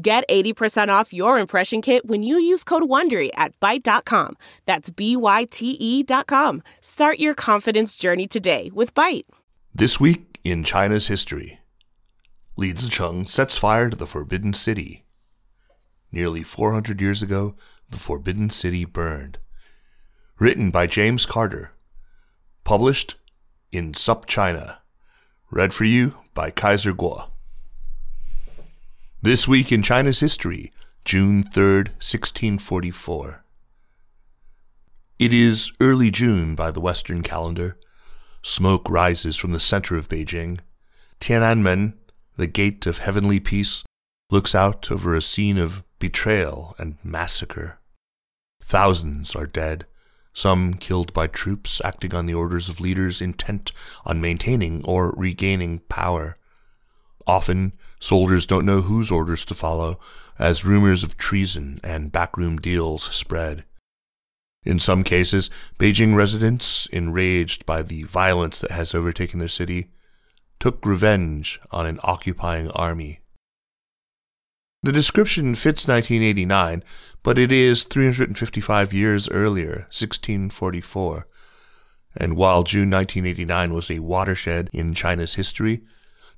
Get 80% off your impression kit when you use code WONDERY at Byte.com. That's B-Y-T-E dot com. Start your confidence journey today with Byte. This week in China's history, Li Zicheng sets fire to the Forbidden City. Nearly 400 years ago, the Forbidden City burned. Written by James Carter. Published in Sup China. Read for you by Kaiser Kuo. This week in China's history, June 3rd, 1644. It is early June by the Western calendar. Smoke rises from the center of Beijing. Tiananmen, the gate of heavenly peace, looks out over a scene of betrayal and massacre. Thousands are dead, some killed by troops acting on the orders of leaders intent on maintaining or regaining power. Often, soldiers don't know whose orders to follow, as rumors of treason and backroom deals spread. In some cases, Beijing residents, enraged by the violence that has overtaken their city, took revenge on an occupying army. The description fits 1989, but it is 355 years earlier, 1644. And while June 1989 was a watershed in China's history,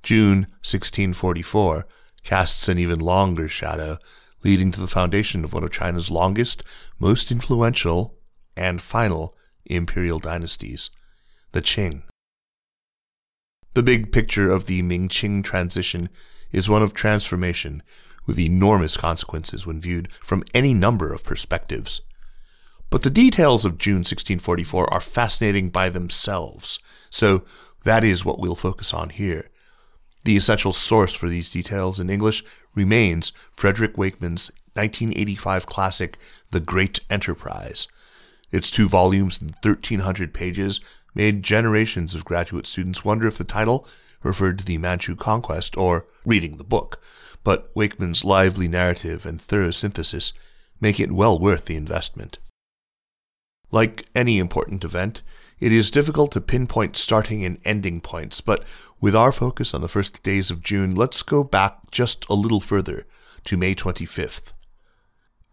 June 1644 casts an even longer shadow, leading to the foundation of one of China's longest, most influential, and final imperial dynasties, the Qing. The big picture of the Ming Qing transition is one of transformation with enormous consequences when viewed from any number of perspectives. But the details of June 1644 are fascinating by themselves, so that is what we'll focus on here. The essential source for these details in English remains Frederick Wakeman's 1985 classic, The Great Enterprise. Its two volumes and 1,300 pages made generations of graduate students wonder if the title referred to the Manchu conquest or reading the book but Wakeman's lively narrative and thorough synthesis make it well worth the investment. Like any important event, it is difficult to pinpoint starting and ending points, but with our focus on the first days of June, let's go back just a little further to May 25th.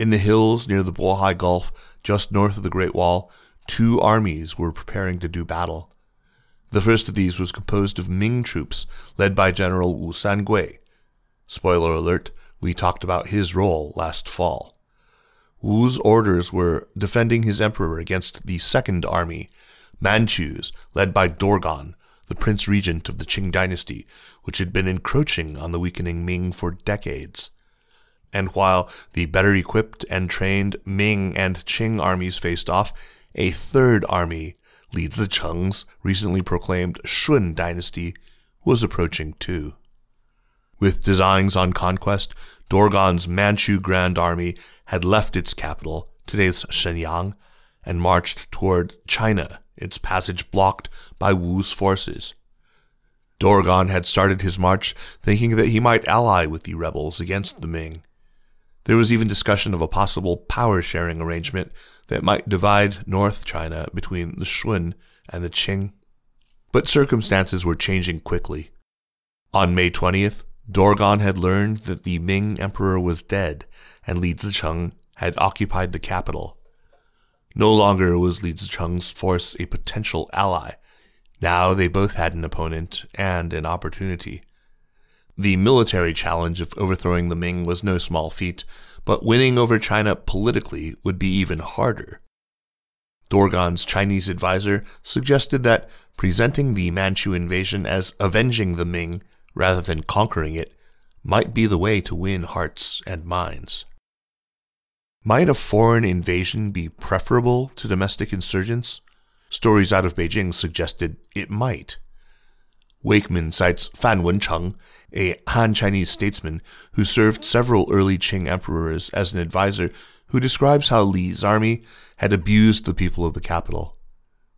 In the hills near the Bohai Gulf, just north of the Great Wall, two armies were preparing to do battle. The first of these was composed of Ming troops led by General Wu Sangui, Spoiler alert, we talked about his role last fall. Wu's orders were defending his emperor against the Second Army, Manchus, led by Dorgon, the prince regent of the Qing dynasty, which had been encroaching on the weakening Ming for decades. And while the better equipped and trained Ming and Qing armies faced off, a third army, Li Zicheng's recently proclaimed Shun dynasty, was approaching too. With designs on conquest, Dorgon's Manchu Grand Army had left its capital, today's Shenyang, and marched toward China, its passage blocked by Wu's forces. Dorgon had started his march thinking that he might ally with the rebels against the Ming. There was even discussion of a possible power sharing arrangement that might divide North China between the Shun and the Qing. But circumstances were changing quickly. On May 20th, Dorgon had learned that the Ming emperor was dead, and Li Zicheng had occupied the capital. No longer was Li Zicheng's force a potential ally. Now they both had an opponent and an opportunity. The military challenge of overthrowing the Ming was no small feat, but winning over China politically would be even harder. Dorgon's Chinese advisor suggested that presenting the Manchu invasion as avenging the Ming rather than conquering it, might be the way to win hearts and minds. Might a foreign invasion be preferable to domestic insurgents? Stories out of Beijing suggested it might. Wakeman cites Fan Wencheng, a Han Chinese statesman who served several early Qing emperors as an advisor, who describes how Li's army had abused the people of the capital.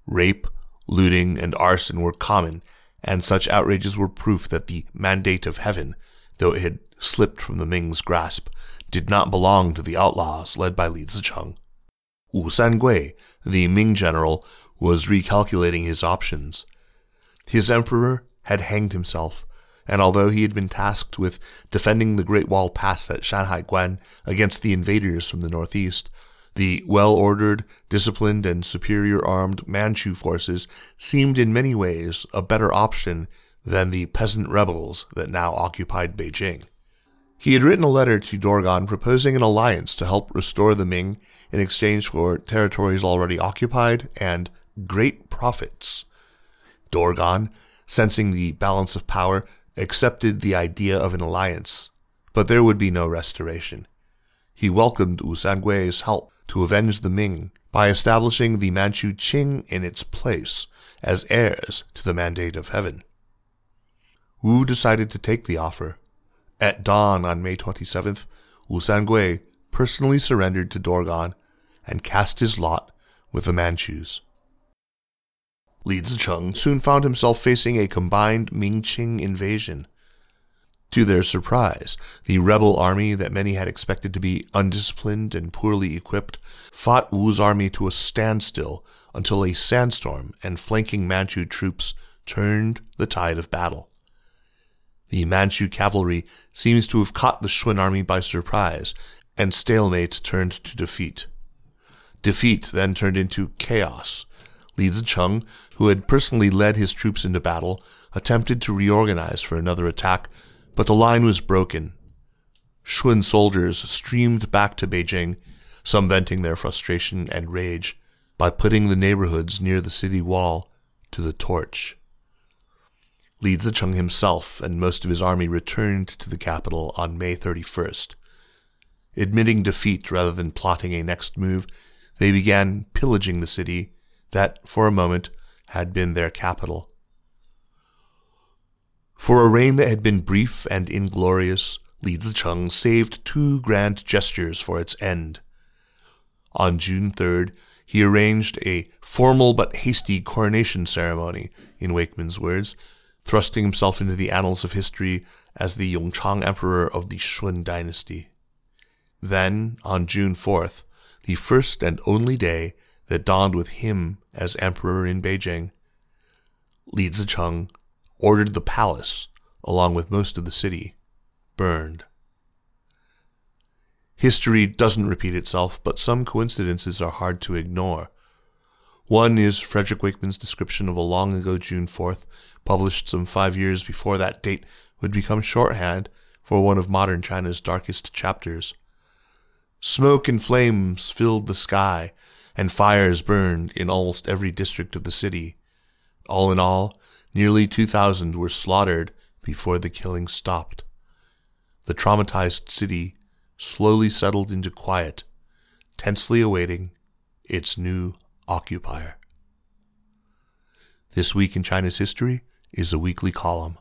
Rape, looting, and arson were common, and such outrages were proof that the mandate of heaven, though it had slipped from the Ming's grasp, did not belong to the outlaws led by Li Zicheng. Wu Sangui, the Ming general, was recalculating his options. His emperor had hanged himself, and although he had been tasked with defending the Great Wall Pass at Shanhai Guan against the invaders from the northeast, the well ordered, disciplined, and superior armed Manchu forces seemed in many ways a better option than the peasant rebels that now occupied Beijing. He had written a letter to Dorgon proposing an alliance to help restore the Ming in exchange for territories already occupied and great profits. Dorgon, sensing the balance of power, accepted the idea of an alliance, but there would be no restoration. He welcomed Wu Sangui's help to avenge the Ming by establishing the Manchu Qing in its place as heirs to the mandate of heaven. Wu decided to take the offer. At dawn on May 27th, Wu Sangui personally surrendered to Dorgon and cast his lot with the Manchus. Li Zicheng soon found himself facing a combined Ming-Qing invasion. To their surprise, the rebel army that many had expected to be undisciplined and poorly equipped fought Wu's army to a standstill until a sandstorm and flanking Manchu troops turned the tide of battle. The Manchu cavalry seems to have caught the Shun army by surprise, and stalemate turned to defeat. Defeat then turned into chaos. Li Zicheng, who had personally led his troops into battle, attempted to reorganize for another attack but the line was broken. Shun soldiers streamed back to Beijing, some venting their frustration and rage by putting the neighborhoods near the city wall to the torch. Li Zicheng himself and most of his army returned to the capital on May 31st. Admitting defeat rather than plotting a next move, they began pillaging the city that, for a moment, had been their capital. For a reign that had been brief and inglorious, Li Zicheng saved two grand gestures for its end. On June 3rd, he arranged a formal but hasty coronation ceremony, in Wakeman's words, thrusting himself into the annals of history as the Yongchang Emperor of the Shun dynasty. Then, on June 4th, the first and only day that dawned with him as emperor in Beijing, Li Zicheng ordered the palace, along with most of the city, burned. History doesn't repeat itself, but some coincidences are hard to ignore. One is Frederick Wakeman's description of a long ago June 4th, published some five years before that date would become shorthand for one of modern China's darkest chapters. Smoke and flames filled the sky, and fires burned in almost every district of the city. All in all, Nearly 2,000 were slaughtered before the killing stopped. The traumatized city slowly settled into quiet, tensely awaiting its new occupier. This Week in China's History is a weekly column.